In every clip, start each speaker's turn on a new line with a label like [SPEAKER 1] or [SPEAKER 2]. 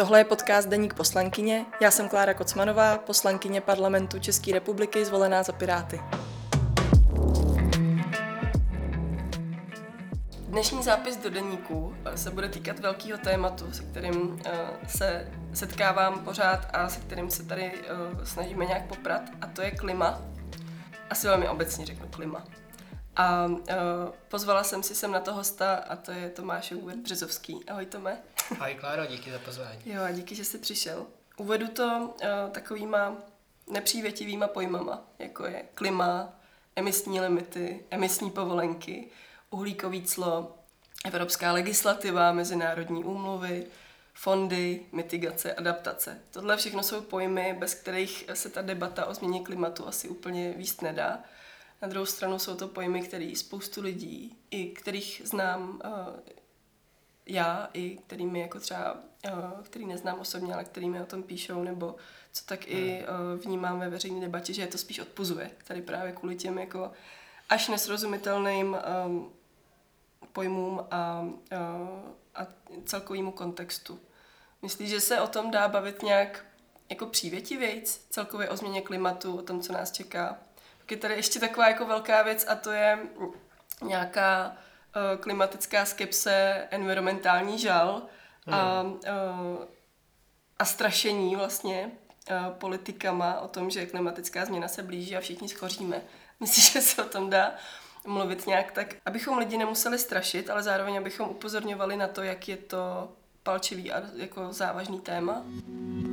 [SPEAKER 1] Tohle je podcast Deník poslankyně. Já jsem Klára Kocmanová, poslankyně parlamentu České republiky, zvolená za Piráty. Dnešní zápis do deníku se bude týkat velkého tématu, se kterým uh, se setkávám pořád a se kterým se tady uh, snažíme nějak poprat, a to je klima. Asi velmi obecně řeknu klima. A uh, pozvala jsem si sem na to hosta a to je Tomáš Hubert Březovský. Ahoj Tome.
[SPEAKER 2] Ahoj Kláro, díky za pozvání.
[SPEAKER 1] Jo a díky, že jsi přišel. Uvedu to uh, takovýma nepřívětivýma pojmama, jako je klima, emisní limity, emisní povolenky, uhlíkový clo, evropská legislativa, mezinárodní úmluvy, fondy, mitigace, adaptace. Tohle všechno jsou pojmy, bez kterých se ta debata o změně klimatu asi úplně výst nedá. Na druhou stranu jsou to pojmy, které spoustu lidí, i kterých znám uh, já, i kterými jako třeba, uh, který neznám osobně, ale kterými o tom píšou, nebo co tak hmm. i uh, vnímám ve veřejné debatě, že je to spíš odpuzuje. Tady právě kvůli těm jako až nesrozumitelným um, pojmům a, uh, a celkovému kontextu. Myslíš, že se o tom dá bavit nějak jako přívětivějc, celkově o změně klimatu, o tom, co nás čeká? Je tady ještě taková jako velká věc a to je nějaká uh, klimatická skepse, environmentální žal hmm. a, uh, a strašení vlastně uh, politikama o tom, že klimatická změna se blíží a všichni schoříme. Myslím, že se o tom dá mluvit nějak tak, abychom lidi nemuseli strašit, ale zároveň abychom upozorňovali na to, jak je to palčivý a jako závažný téma.
[SPEAKER 2] Tak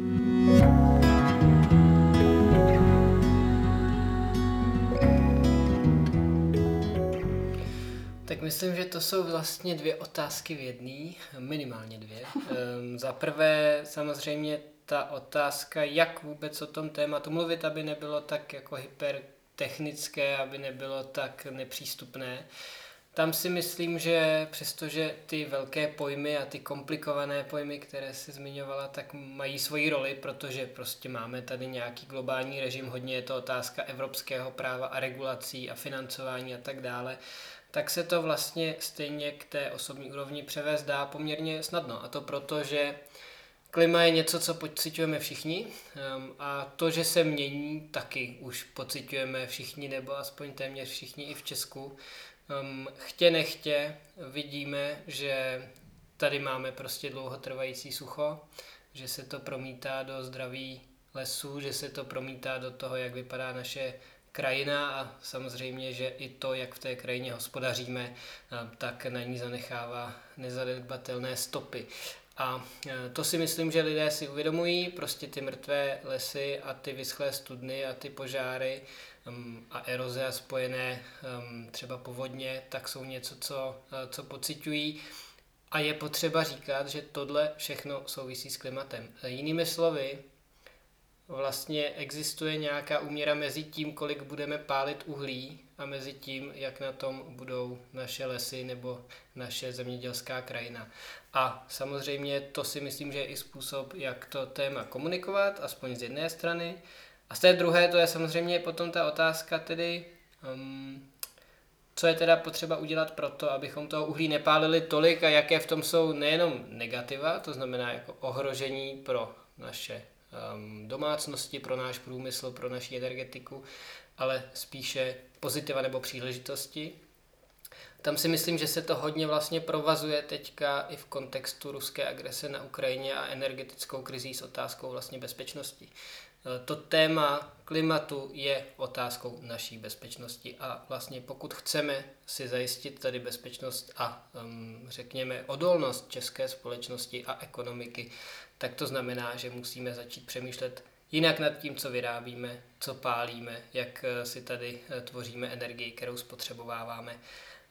[SPEAKER 2] myslím, že to jsou vlastně dvě otázky v jedné, minimálně dvě. Um, za prvé samozřejmě ta otázka, jak vůbec o tom tématu mluvit, aby nebylo tak jako hypertechnické, aby nebylo tak nepřístupné. Tam si myslím, že přestože ty velké pojmy a ty komplikované pojmy, které si zmiňovala, tak mají svoji roli, protože prostě máme tady nějaký globální režim, hodně je to otázka evropského práva a regulací a financování a tak dále, tak se to vlastně stejně k té osobní úrovni převést dá poměrně snadno. A to proto, že klima je něco, co pocitujeme všichni um, a to, že se mění, taky už pocitujeme všichni, nebo aspoň téměř všichni i v Česku. Um, chtě nechtě vidíme, že tady máme prostě dlouhotrvající sucho, že se to promítá do zdraví lesů, že se to promítá do toho, jak vypadá naše krajina a samozřejmě, že i to, jak v té krajině hospodaříme, tak na ní zanechává nezanedbatelné stopy. A e, to si myslím, že lidé si uvědomují, prostě ty mrtvé lesy a ty vyschlé studny a ty požáry a eroze a spojené třeba povodně, tak jsou něco, co, e, co pociťují. A je potřeba říkat, že tohle všechno souvisí s klimatem. E, jinými slovy, vlastně existuje nějaká úměra mezi tím, kolik budeme pálit uhlí a mezi tím, jak na tom budou naše lesy nebo naše zemědělská krajina. A samozřejmě to si myslím, že je i způsob, jak to téma komunikovat, aspoň z jedné strany. A z té druhé to je samozřejmě potom ta otázka tedy, um, co je teda potřeba udělat pro to, abychom toho uhlí nepálili tolik a jaké v tom jsou nejenom negativa, to znamená jako ohrožení pro naše domácnosti, pro náš průmysl, pro naši energetiku, ale spíše pozitiva nebo příležitosti. Tam si myslím, že se to hodně vlastně provazuje teďka i v kontextu ruské agrese na Ukrajině a energetickou krizí s otázkou vlastně bezpečnosti. E, to téma klimatu je otázkou naší bezpečnosti a vlastně pokud chceme si zajistit tady bezpečnost a um, řekněme odolnost české společnosti a ekonomiky, tak to znamená, že musíme začít přemýšlet jinak nad tím, co vyrábíme, co pálíme, jak eh, si tady eh, tvoříme energii, kterou spotřebováváme.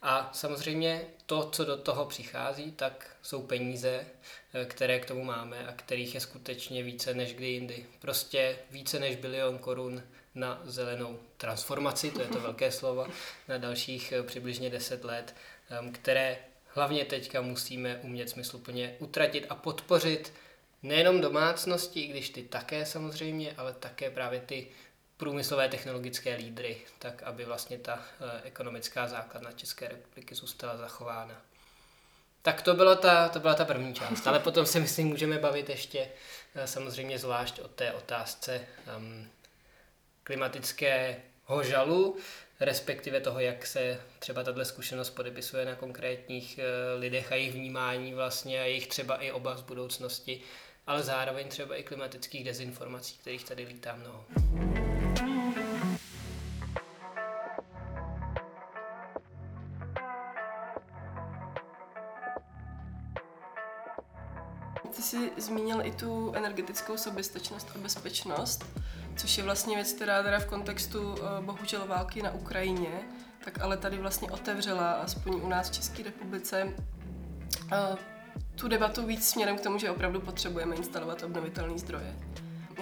[SPEAKER 2] A samozřejmě to, co do toho přichází, tak jsou peníze, eh, které k tomu máme a kterých je skutečně více než kdy jindy. Prostě více než bilion korun na zelenou transformaci, to je to velké slovo, na dalších přibližně 10 let, které hlavně teďka musíme umět smysluplně utratit a podpořit nejenom domácnosti, i když ty také samozřejmě, ale také právě ty průmyslové technologické lídry, tak aby vlastně ta ekonomická základna České republiky zůstala zachována. Tak to, bylo ta, to byla ta první část, ale potom si myslím, můžeme bavit ještě samozřejmě zvlášť o té otázce um, klimatického žalu, respektive toho, jak se třeba tato zkušenost podepisuje na konkrétních uh, lidech a jejich vnímání vlastně a jejich třeba i obav z budoucnosti, ale zároveň třeba i klimatických dezinformací, kterých tady lítá mnoho.
[SPEAKER 1] Jsi zmínil i tu energetickou soběstačnost a bezpečnost, což je vlastně věc, která teda v kontextu eh, bohužel války na Ukrajině, tak ale tady vlastně otevřela, aspoň u nás v České republice, eh, tu debatu víc směrem k tomu, že opravdu potřebujeme instalovat obnovitelné zdroje.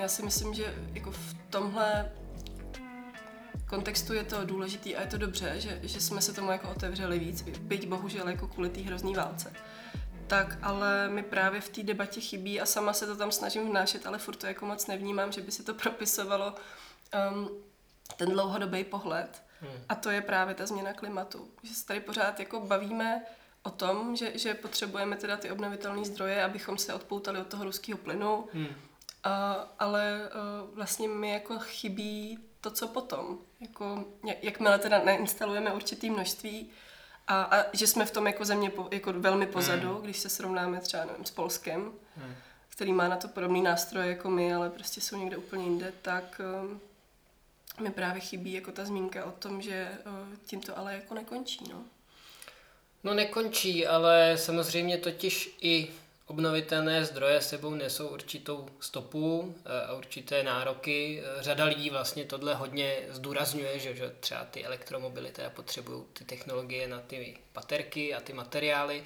[SPEAKER 1] Já si myslím, že jako v tomhle kontextu je to důležitý a je to dobře, že, že jsme se tomu jako otevřeli víc, byť bohužel jako kvůli té hrozný válce tak ale mi právě v té debatě chybí a sama se to tam snažím vnášet, ale furt to jako moc nevnímám, že by si to propisovalo um, ten dlouhodobý pohled. Hmm. A to je právě ta změna klimatu. Že se tady pořád jako bavíme o tom, že, že potřebujeme teda ty obnovitelné zdroje, abychom se odpoutali od toho ruského plynu, hmm. a, ale uh, vlastně mi jako chybí to, co potom. Jako, jakmile teda neinstalujeme určitý množství, a, a že jsme v tom jako země po, jako velmi pozadu, hmm. když se srovnáme třeba nevím, s Polskem, hmm. který má na to podobný nástroje jako my, ale prostě jsou někde úplně jinde, tak um, mi právě chybí jako ta zmínka o tom, že uh, tím to ale jako nekončí. No.
[SPEAKER 2] no nekončí, ale samozřejmě totiž i Obnovitelné zdroje sebou nesou určitou stopu eh, a určité nároky. Řada lidí vlastně tohle hodně zdůrazňuje, že, že třeba ty elektromobily teda potřebují ty technologie na ty baterky a ty materiály.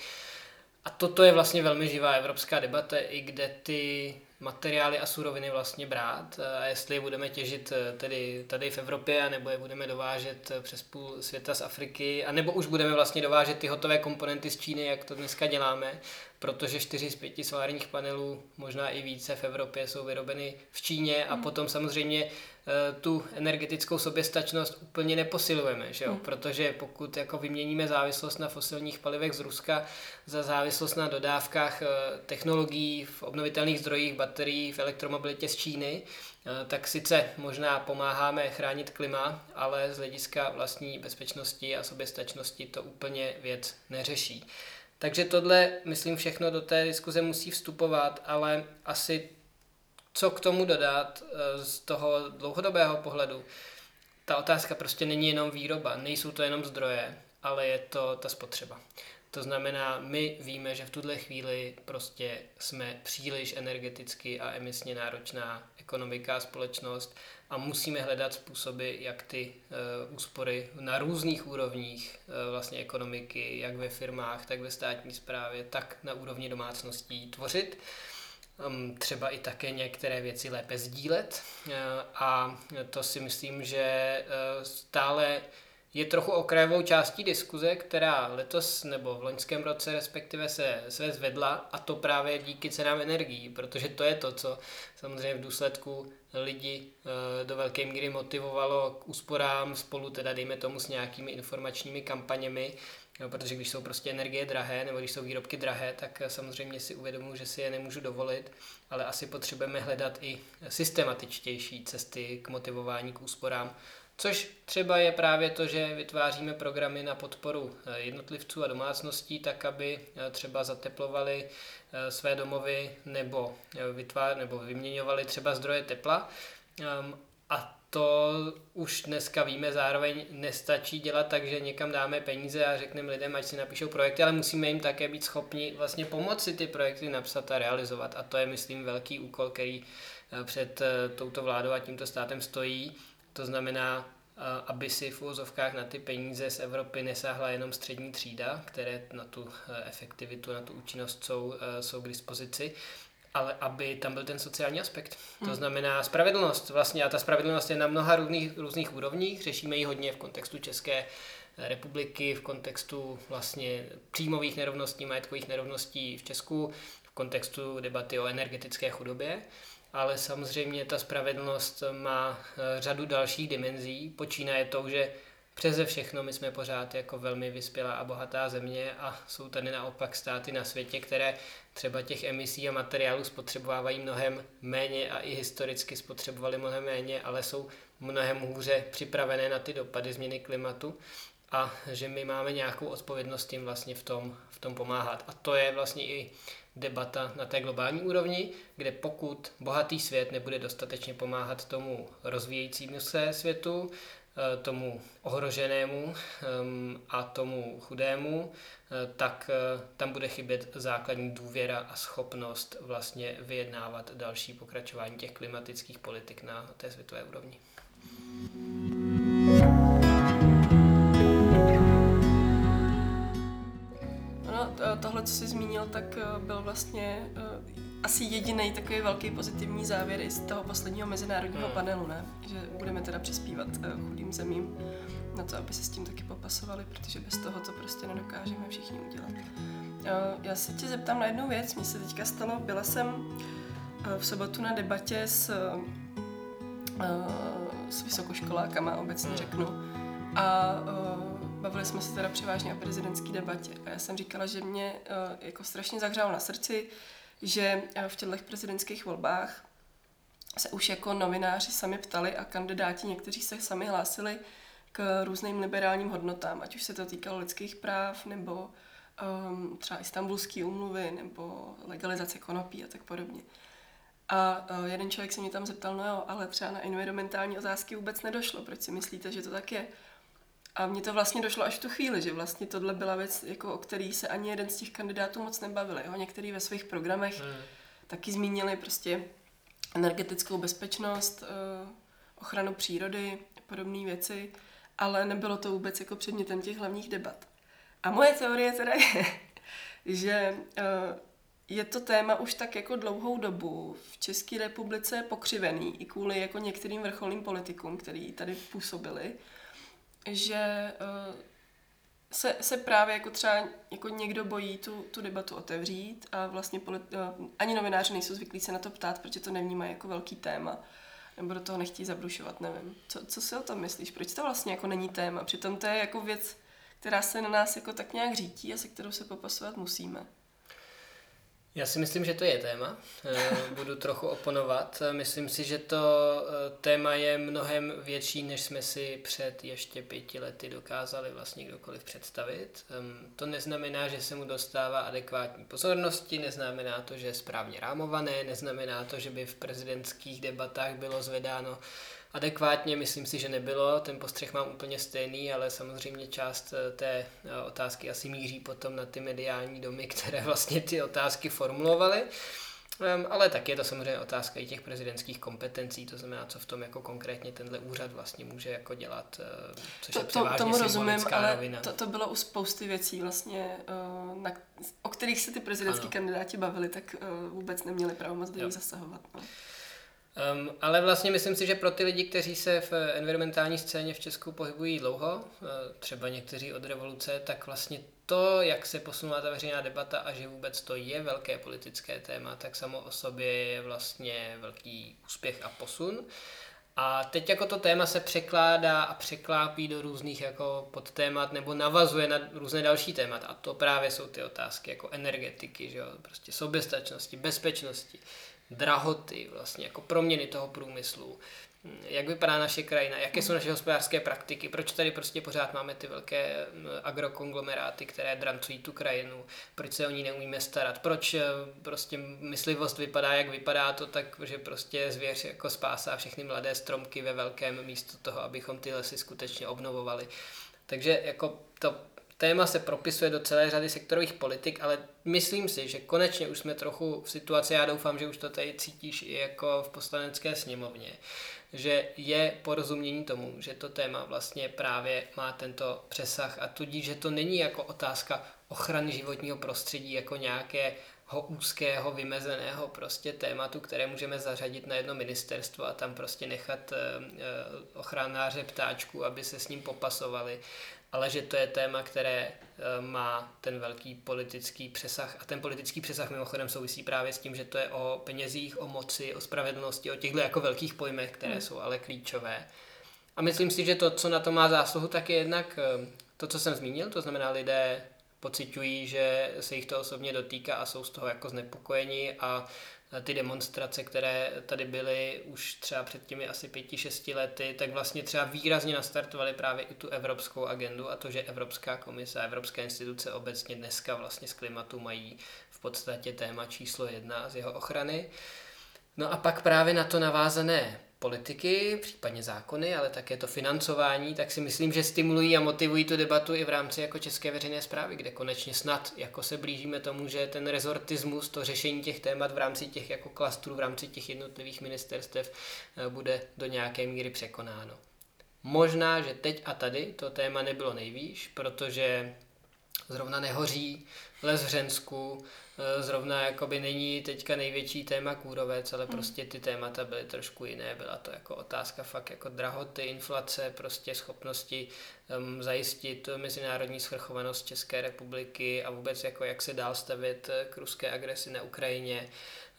[SPEAKER 2] A toto je vlastně velmi živá evropská debata, i kde ty materiály a suroviny vlastně brát a jestli je budeme těžit eh, tedy tady v Evropě, nebo je budeme dovážet eh, přes půl světa z Afriky, a nebo už budeme vlastně dovážet ty hotové komponenty z Číny, jak to dneska děláme, protože 4 z 5 solárních panelů, možná i více v Evropě, jsou vyrobeny v Číně a hmm. potom samozřejmě eh, tu energetickou soběstačnost úplně neposilujeme, že jo? Hmm. protože pokud jako vyměníme závislost na fosilních palivech z Ruska za závislost na dodávkách technologií v obnovitelných zdrojích, baterií v elektromobilitě z Číny, eh, tak sice možná pomáháme chránit klima, ale z hlediska vlastní bezpečnosti a soběstačnosti to úplně věc neřeší. Takže tohle, myslím, všechno do té diskuze musí vstupovat, ale asi co k tomu dodat eh, z toho dlouhodobého pohledu, ta otázka prostě není jenom výroba, nejsou to jenom zdroje, ale je to ta spotřeba. To znamená, my víme, že v tuhle chvíli prostě jsme příliš energeticky a emisně náročná ekonomika a společnost a musíme hledat způsoby, jak ty uh, úspory na různých úrovních uh, vlastně ekonomiky, jak ve firmách, tak ve státní správě, tak na úrovni domácností tvořit. Um, třeba i také některé věci lépe sdílet uh, a to si myslím, že stále je trochu okrajovou částí diskuze, která letos nebo v loňském roce respektive se, se zvedla a to právě díky cenám energií, protože to je to, co samozřejmě v důsledku lidi eh, do velké míry motivovalo k úsporám spolu teda dejme tomu s nějakými informačními kampaněmi, No, protože když jsou prostě energie drahé nebo když jsou výrobky drahé, tak samozřejmě si uvědomuji, že si je nemůžu dovolit, ale asi potřebujeme hledat i systematičtější cesty k motivování k úsporám, Což třeba je právě to, že vytváříme programy na podporu eh, jednotlivců a domácností, tak aby eh, třeba zateplovali eh, své domovy nebo, vytvár, nebo vyměňovali třeba zdroje tepla. Ehm, a to už dneska víme, zároveň nestačí dělat tak, že někam dáme peníze a řekneme lidem, ať si napíšou projekty, ale musíme jim také být schopni vlastně pomoci ty projekty napsat a realizovat. A to je, myslím, velký úkol, který před touto vládou a tímto státem stojí to znamená, aby si v úvozovkách na ty peníze z Evropy nesáhla jenom střední třída, které na tu e, efektivitu, na tu účinnost jsou, e, jsou k dispozici, ale aby tam byl ten sociální aspekt. To hmm. znamená spravedlnost vlastně a ta spravedlnost je na mnoha různých, různých úrovních, řešíme ji hodně v kontextu České republiky, v kontextu vlastně příjmových nerovností, majetkových nerovností v Česku, v kontextu debaty o energetické chudobě ale samozřejmě ta spravedlnost má eh, řadu dalších dimenzí. Počínaje to, že přeze všechno my jsme pořád jako velmi vyspělá a bohatá země a jsou tady naopak státy na světě, které třeba těch emisí a materiálů spotřebovávají mnohem méně a i historicky spotřebovali mnohem méně, ale jsou mnohem hůře připravené na ty dopady změny klimatu a že my máme nějakou odpovědnost tím vlastně v tom, v tom pomáhat. A to je vlastně i debata na té globální úrovni, kde pokud bohatý svět nebude dostatečně pomáhat tomu rozvíjejícímu se světu, eh, tomu ohroženému ehm, a tomu chudému, eh, tak eh, tam bude chybět základní důvěra a schopnost vlastně vyjednávat další pokračování těch klimatických politik na té světové úrovni.
[SPEAKER 1] Tohle, co jsi zmínil, tak eh, byl vlastně uh, asi jediný takový velký pozitivní závěr i z toho posledního mezinárodního hmm. panelu, ne? Že budeme teda přispívat chudým zemím na to, aby se s tím taky popasovali, protože bez toho to prostě nedokážeme všichni udělat. Já se tě zeptám na jednu věc, mně se teďka stalo, byla jsem v sobotu na debatě s, s vysokoškolákama, obecně hmm. řeknu, a Bavili jsme se teda převážně o prezidentské debatě a já jsem říkala, že mě uh, jako strašně zahřálo na srdci, že uh, v těchto prezidentských volbách se už jako novináři sami ptali a kandidáti někteří se sami hlásili k různým liberálním hodnotám, ať už se to týkalo lidských práv, nebo um, třeba istambulské umluvy, nebo legalizace konopí a tak podobně. A uh, jeden člověk se mě tam zeptal, no jo, ale třeba na environmentální otázky vůbec nedošlo. Proč si myslíte, že to tak je? A mně to vlastně došlo až v tu chvíli, že vlastně tohle byla věc, jako o který se ani jeden z těch kandidátů moc nebavili. Jo? Některý ve svých programech hmm. taky zmínili prostě energetickou bezpečnost, eh, ochranu přírody, podobné věci, ale nebylo to vůbec jako předmětem těch hlavních debat. A moje teorie teda je, že eh, je to téma už tak jako dlouhou dobu v České republice pokřivený i kvůli jako některým vrcholným politikům, který tady působili že uh, se, se právě jako třeba jako někdo bojí tu, tu debatu otevřít a vlastně uh, ani novináři nejsou zvyklí se na to ptát, protože to nevnímají jako velký téma nebo do toho nechtí zabrušovat, nevím. Co, co si o tom myslíš? Proč to vlastně jako není téma? Přitom to je jako věc, která se na nás jako tak nějak řítí a se kterou se popasovat musíme.
[SPEAKER 2] Já si myslím, že to je téma. Eh, budu trochu oponovat. Myslím si, že to eh, téma je mnohem větší, než jsme si před ještě pěti lety dokázali vlastně kdokoliv představit. To neznamená, že se mu dostává adekvátní pozornosti, neznamená to, že je správně rámované, neznamená to, že by v prezidentských debatách bylo zvedáno adekvátně, myslím si, že nebylo, ten postřeh mám úplně stejný, ale samozřejmě část eh, té eh, otázky asi míří potom na ty mediální domy, které vlastně ty otázky formulovaly. Um, ale tak je to samozřejmě otázka i těch prezidentských kompetencí, to znamená, co v tom jako konkrétně tenhle úřad vlastně může jako dělat, uh, což to, je převážně tomu rozumím, ale rovina.
[SPEAKER 1] To, to bylo u spousty věcí vlastně, na, o kterých se ty prezidentský kandidáti bavili, tak vůbec neměli pravomoc do nich zasahovat. No.
[SPEAKER 2] Um, ale vlastně myslím si, že pro ty lidi, kteří se v environmentální scéně v Česku pohybují dlouho, eh, třeba někteří od revoluce, tak vlastně to, jak se posunula ta veřejná debata a že vůbec to je velké politické téma, tak samo o sobě je vlastně velký úspěch a posun. A teď jako to téma se překládá a překlápí do různých jako podtémat nebo navazuje na různé další témata. A to právě jsou ty otázky jako energetiky, že jo? prostě soběstačnosti, bezpečnosti, drahoty, vlastně jako proměny toho průmyslu, jak vypadá naše krajina, jaké jsou naše hospodářské praktiky, proč tady prostě pořád máme ty velké agrokonglomeráty, které drancují tu krajinu, proč se o ní neumíme starat, proč eh, prostě myslivost vypadá, jak vypadá to, tak, že prostě zvěř jako spásá všechny mladé stromky ve velkém místo toho, abychom ty lesy skutečně obnovovali. Takže jako to téma se propisuje do celé řady sektorových politik, ale myslím si, že konečně už jsme trochu v situaci, já doufám, že už to tady cítíš i jako v poslanecké sněmovně, že je porozumění tomu, že to téma vlastně právě má tento přesah a tudíž, že to není jako otázka ochrany životního prostředí jako nějaké úzkého, vymezeného prostě tématu, které můžeme zařadit na jedno ministerstvo a tam prostě nechat eh, eh, ochranáře ptáčku, aby se s ním popasovali, ale že to je téma, které Eh, má ten velký politický přesah a ten politický přesah mimochodem souvisí právě s tím, že to je o penězích, o moci, o spravedlnosti, o těchto jako velkých pojmech, které mm. jsou ale klíčové. A myslím si, že to, co na to má zásluhu, tak je jednak eh, to, co jsem zmínil, to znamená lidé pocitují, že se jich to osobně dotýká a jsou z toho jako znepokojeni a ty demonstrace, které tady byly už třeba před těmi asi pěti, šesti lety, tak vlastně třeba výrazně nastartovaly právě i tu evropskou agendu a to, že Evropská komise a Evropské instituce obecně dneska vlastně z klimatu mají v podstatě téma číslo jedna z jeho ochrany. No a pak právě na to navázané politiky, případně zákony, ale také to financování, tak si myslím, že stimulují a motivují tu debatu i v rámci jako české veřejné zprávy, kde konečně snad jako se blížíme tomu, že ten rezortismus, to řešení těch témat v rámci těch jako klastrů, v rámci těch jednotlivých ministerstev eh, bude do nějaké míry překonáno. Možná, že teď a tady to téma nebylo nejvýš, protože zrovna nehoří les v Hřensku, Eh, zrovna jakoby není teďka největší téma kůrovec, ale hmm. prostě ty témata byly trošku jiné. Byla to jako otázka fakt jako drahoty, inflace, prostě schopnosti um, zajistit mezinárodní svrchovanost České republiky a vůbec jako jak se dál stavět eh, k ruské agresi na Ukrajině.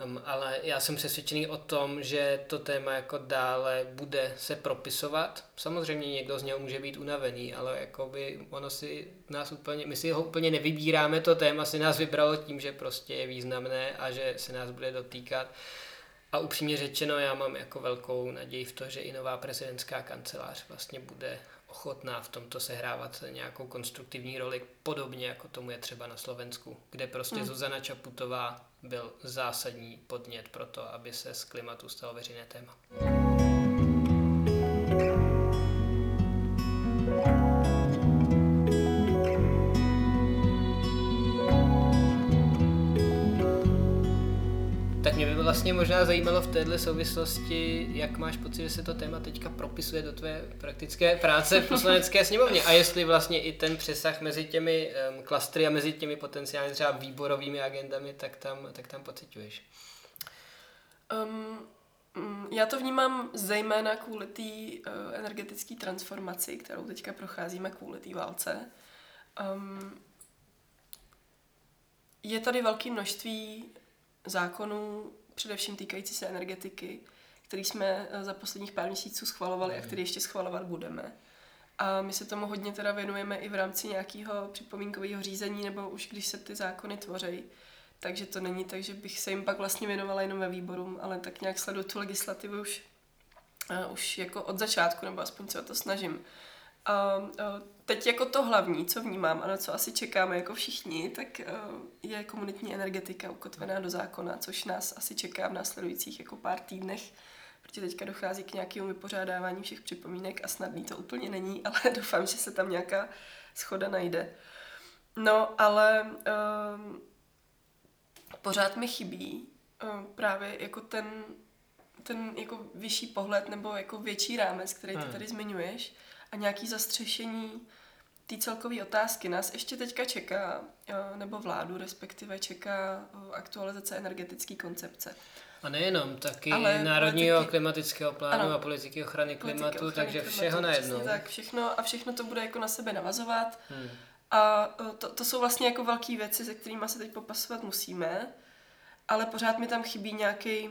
[SPEAKER 2] Um, ale já jsem přesvědčený o tom, že to téma jako dále bude se propisovat. Samozřejmě někdo z něho může být unavený, ale jakoby ono si nás úplně, my si ho úplně nevybíráme, to téma si nás vybralo tím, že prostě je významné a že se nás bude dotýkat. A upřímně řečeno, já mám jako velkou naději v to, že i nová prezidentská kancelář vlastně bude ochotná v tomto sehrávat nějakou konstruktivní roli, podobně jako tomu je třeba na Slovensku, kde prostě hmm. Zuzana Čaputová byl zásadní podnět pro to, aby se z klimatu stalo veřejné téma. Vlastně možná zajímalo v této souvislosti, jak máš pocit, že se to téma teďka propisuje do tvé praktické práce v poslanecké sněmovně a jestli vlastně i ten přesah mezi těmi um, klastry a mezi těmi potenciálně třeba výborovými agendami, tak tam, tak tam pocituješ.
[SPEAKER 1] Um, já to vnímám zejména kvůli té uh, energetické transformaci, kterou teďka procházíme kvůli té válce. Um, je tady velké množství zákonů, především týkající se energetiky, který jsme eh, za posledních pár měsíců schvalovali a mhm. který ještě schvalovat budeme. A my se tomu hodně teda věnujeme i v rámci nějakého připomínkového řízení, nebo už když se ty zákony tvoří. Takže to není tak, že bych se jim pak vlastně věnovala jenom ve výboru, ale tak nějak sleduju tu legislativu už, uh, už jako od začátku, nebo aspoň se o to snažím. A teď jako to hlavní, co vnímám a na co asi čekáme jako všichni, tak je komunitní energetika ukotvená do zákona, což nás asi čeká v následujících jako pár týdnech, protože teďka dochází k nějakému vypořádávání všech připomínek a snadný to úplně není, ale doufám, že se tam nějaká schoda najde. No, ale uh, pořád mi chybí uh, právě jako ten, ten jako vyšší pohled nebo jako větší rámec, který ty hmm. tady zmiňuješ a nějaký zastřešení té celkové otázky. Nás ještě teďka čeká, eh, nebo vládu respektive čeká eh, aktualizace energetické koncepce.
[SPEAKER 2] A nejenom, taky Ale Národního politiky, klimatického plánu ano, a politiky ochrany klimatu, ochrany takže klimatu, všeho najednou.
[SPEAKER 1] Tak, všechno, a všechno to bude jako na sebe navazovat. Hmm. A eh, to, to jsou vlastně jako velké věci, se kterými se teď popasovat musíme, ale pořád mi tam chybí nějaký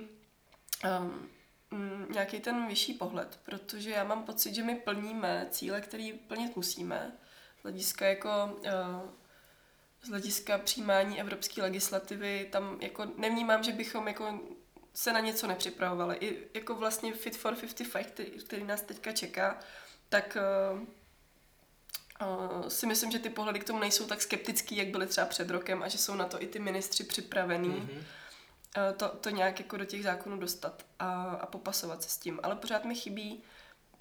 [SPEAKER 1] um, mm, nějaký ten vyšší pohled, protože já mám pocit, že my plníme cíle, které plnit musíme, z hlediska jako uh, z hlediska přijímání evropské legislativy, tam jako nevnímám, že bychom jako se na něco nepřipravovali. I jako vlastně Fit for 55, který, který nás teďka čeká, tak uh, si myslím, že ty pohledy k tomu nejsou tak skeptický, jak byly třeba před rokem a že jsou na to i ty ministři připravení. Mm-hmm Eh, to, to nějak jako do těch zákonů dostat a, a popasovat se s tím. Ale pořád mi chybí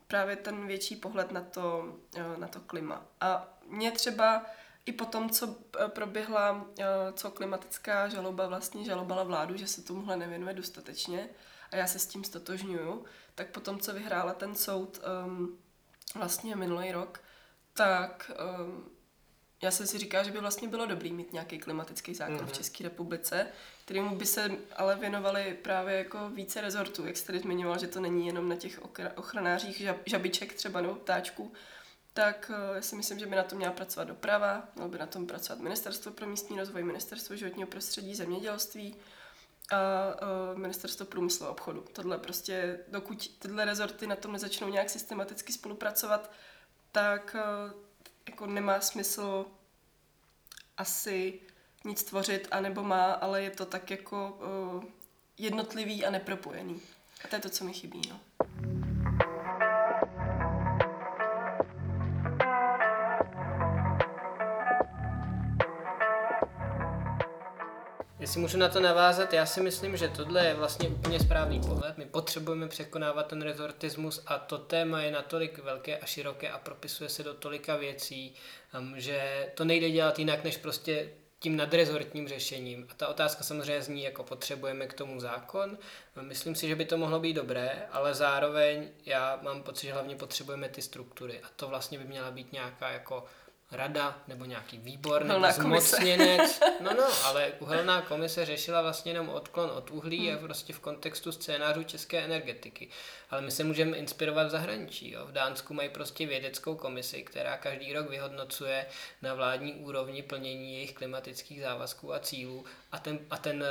[SPEAKER 1] právě ten větší pohled na to, eh, na to klima. A mě třeba i po tom, co eh, proběhla, co klimatická žaloba vlastně žalobala vládu, že se tomuhle nevěnuje dostatečně a já se s tím stotožňuju, tak po tom, co vyhrála ten soud um, vlastně minulý rok, tak um, já jsem si říkala, že by vlastně bylo dobrý mít nějaký klimatický zákon mm-hmm. v mhm. České republice, kterému by se ale věnovali právě jako více rezortů, jak jste tady zmiňoval, že to není jenom na těch ochranářích žab, žabiček třeba nebo ptáčků, tak eh, já si myslím, že by na tom měla pracovat doprava, mělo by na tom pracovat Ministerstvo pro místní rozvoj, Ministerstvo životního prostředí, zemědělství a uh, Ministerstvo průmyslu a obchodu. Tohle prostě, dokud tyhle rezorty na tom nezačnou nějak systematicky spolupracovat, tak uh, jako nemá smysl asi nic tvořit, anebo má, ale je to tak jako uh, jednotlivý a nepropojený. A to je to, co mi chybí. No.
[SPEAKER 2] Jestli můžu na to navázat, já si myslím, že tohle je vlastně úplně správný pohled. My potřebujeme překonávat ten rezortismus a to téma je natolik velké a široké a propisuje se do tolika věcí, um, že to nejde dělat jinak, než prostě tím nadrezortním řešením. A ta otázka samozřejmě zní, jako potřebujeme k tomu zákon. Myslím si, že by to mohlo být dobré, ale zároveň já mám pocit, že hlavně potřebujeme ty struktury. A to vlastně by měla být nějaká jako rada nebo nějaký výbor nebo zmocněnec. No no, ale uhelná komise řešila vlastně jenom odklon od uhlí hmm. a prostě v kontextu scénářů české energetiky. Ale my se můžeme inspirovat v zahraničí. Jo. V Dánsku mají prostě vědeckou komisi, která každý rok vyhodnocuje na vládní úrovni plnění jejich klimatických závazků a cílů a ten, a ten,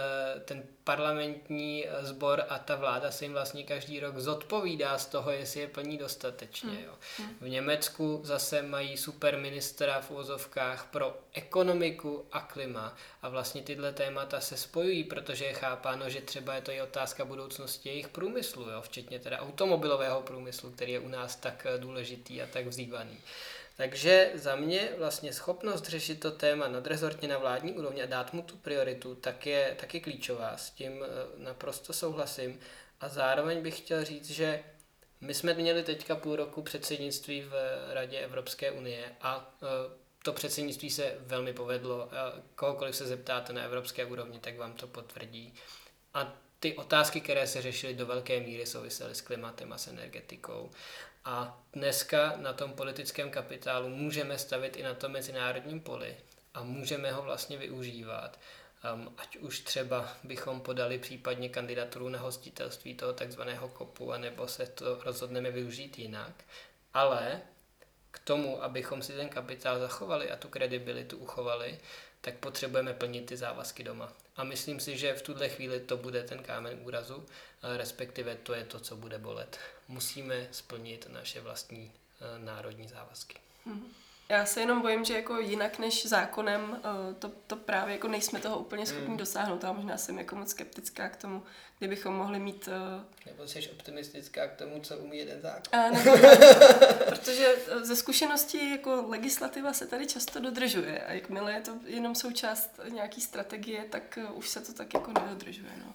[SPEAKER 2] ten parlamentní sbor a ta vláda se jim vlastně každý rok zodpovídá z toho, jestli je plní dostatečně. Hmm. Jo. Hmm. V Německu zase mají super ministra v uvozovkách pro ekonomiku a klima a vlastně tyhle témata se spojují, protože je chápáno, že třeba je to i otázka budoucnosti jejich průmyslu, jo, včetně teda automobilového průmyslu, který je u nás tak důležitý a tak vzývaný. Takže za mě vlastně schopnost řešit to téma nadrezortně na vládní úrovni a dát mu tu prioritu, tak je, tak je klíčová. S tím eh, naprosto souhlasím. A zároveň bych chtěl říct, že my jsme měli teďka půl roku předsednictví v Radě Evropské unie a eh, to předsednictví se velmi povedlo. Kohokoliv se zeptáte na evropské úrovni, tak vám to potvrdí. A ty otázky, které se řešily do velké míry, souvisely s klimatem a s energetikou. A dneska na tom politickém kapitálu můžeme stavit i na tom mezinárodním poli a můžeme ho vlastně využívat. Um, ať už třeba bychom podali případně kandidaturu na hostitelství toho takzvaného kopu, anebo se to rozhodneme využít jinak. Ale k tomu, abychom si ten kapitál zachovali a tu kredibilitu uchovali, tak potřebujeme plnit ty závazky doma. A myslím si, že v tuhle chvíli to bude ten kámen úrazu, respektive to je to, co bude bolet. Musíme splnit naše vlastní eh, národní závazky.
[SPEAKER 1] Mm-hmm. Já se jenom bojím, že jako jinak než zákonem eh, to, to právě jako nejsme toho úplně schopni hmm. dosáhnout. A možná jsem jako moc skeptická k tomu, kdybychom mohli mít... Eh,
[SPEAKER 2] nebo jsi optimistická k tomu, co umí jeden zákon.
[SPEAKER 1] A, nebo, protože eh, ze zkušeností jako legislativa se tady často dodržuje a jakmile je to jenom součást nějaký strategie, tak už se to tak jako nedodržuje. No.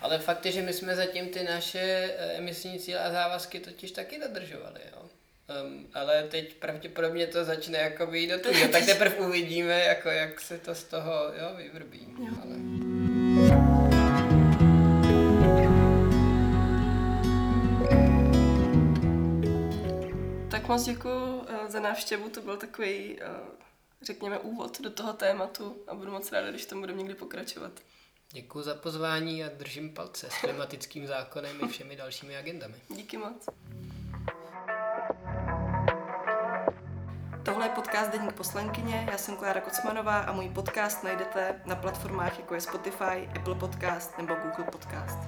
[SPEAKER 2] Ale fakt je, že my jsme zatím ty naše emisní cíle a závazky totiž taky dodržovali. Jo? Um, ale teď pravděpodobně to začne jako být do toho, tak teprve uvidíme, jako jak se to z toho jo, vyvrbí. Jo. Ale...
[SPEAKER 1] Tak moc děkuji uh, za návštěvu, to byl takový, uh, řekněme, úvod do toho tématu a budu moc ráda, když tomu budeme někdy pokračovat.
[SPEAKER 2] Děkuji za pozvání a držím palce s klimatickým zákonem i všemi dalšími agendami.
[SPEAKER 1] Díky moc. Tohle je podcast Deník poslankyně, já jsem Klára Kocmanová a můj podcast najdete na platformách jako je Spotify, Apple Podcast nebo Google Podcast.